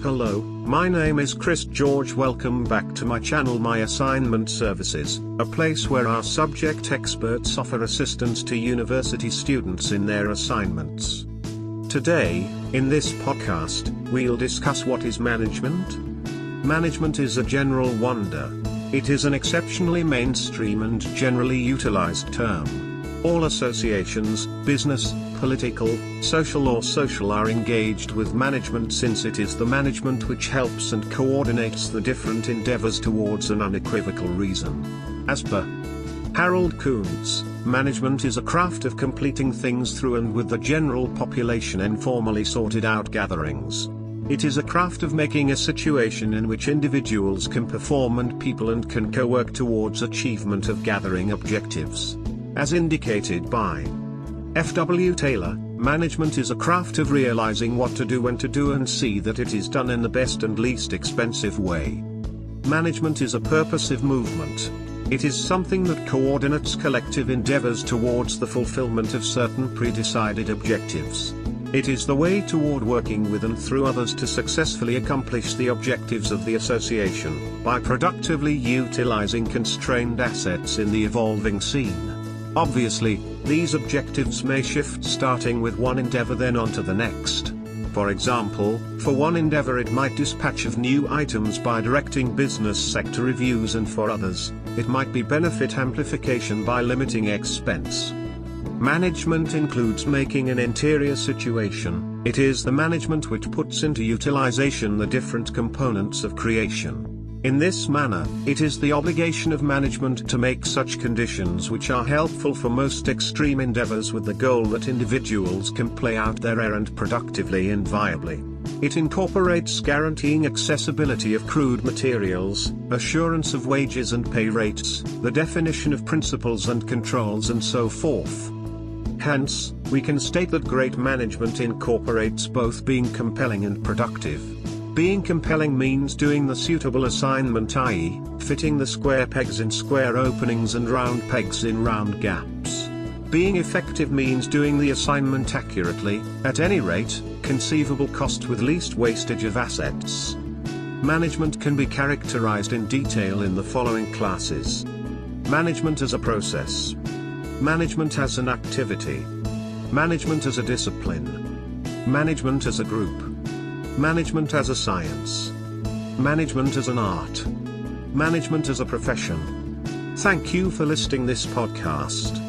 Hello, my name is Chris George. Welcome back to my channel My Assignment Services, a place where our subject experts offer assistance to university students in their assignments. Today, in this podcast, we'll discuss what is management. Management is a general wonder. It is an exceptionally mainstream and generally utilized term. All associations, business, political, social or social are engaged with management since it is the management which helps and coordinates the different endeavors towards an unequivocal reason. As per Harold Koontz, management is a craft of completing things through and with the general population in formally sorted out gatherings. It is a craft of making a situation in which individuals can perform and people and can co-work towards achievement of gathering objectives as indicated by F.W. Taylor, management is a craft of realizing what to do when to do and see that it is done in the best and least expensive way. Management is a purposive movement. It is something that coordinates collective endeavors towards the fulfillment of certain pre-decided objectives. It is the way toward working with and through others to successfully accomplish the objectives of the association, by productively utilizing constrained assets in the evolving scene. Obviously, these objectives may shift starting with one endeavor then on to the next. For example, for one endeavor it might dispatch of new items by directing business sector reviews and for others, it might be benefit amplification by limiting expense. Management includes making an interior situation, it is the management which puts into utilization the different components of creation. In this manner, it is the obligation of management to make such conditions which are helpful for most extreme endeavors with the goal that individuals can play out their errand productively and viably. It incorporates guaranteeing accessibility of crude materials, assurance of wages and pay rates, the definition of principles and controls and so forth. Hence, we can state that great management incorporates both being compelling and productive. Being compelling means doing the suitable assignment i.e., fitting the square pegs in square openings and round pegs in round gaps. Being effective means doing the assignment accurately, at any rate, conceivable cost with least wastage of assets. Management can be characterized in detail in the following classes. Management as a process. Management as an activity. Management as a discipline. Management as a group. Management as a science. Management as an art. Management as a profession. Thank you for listening this podcast.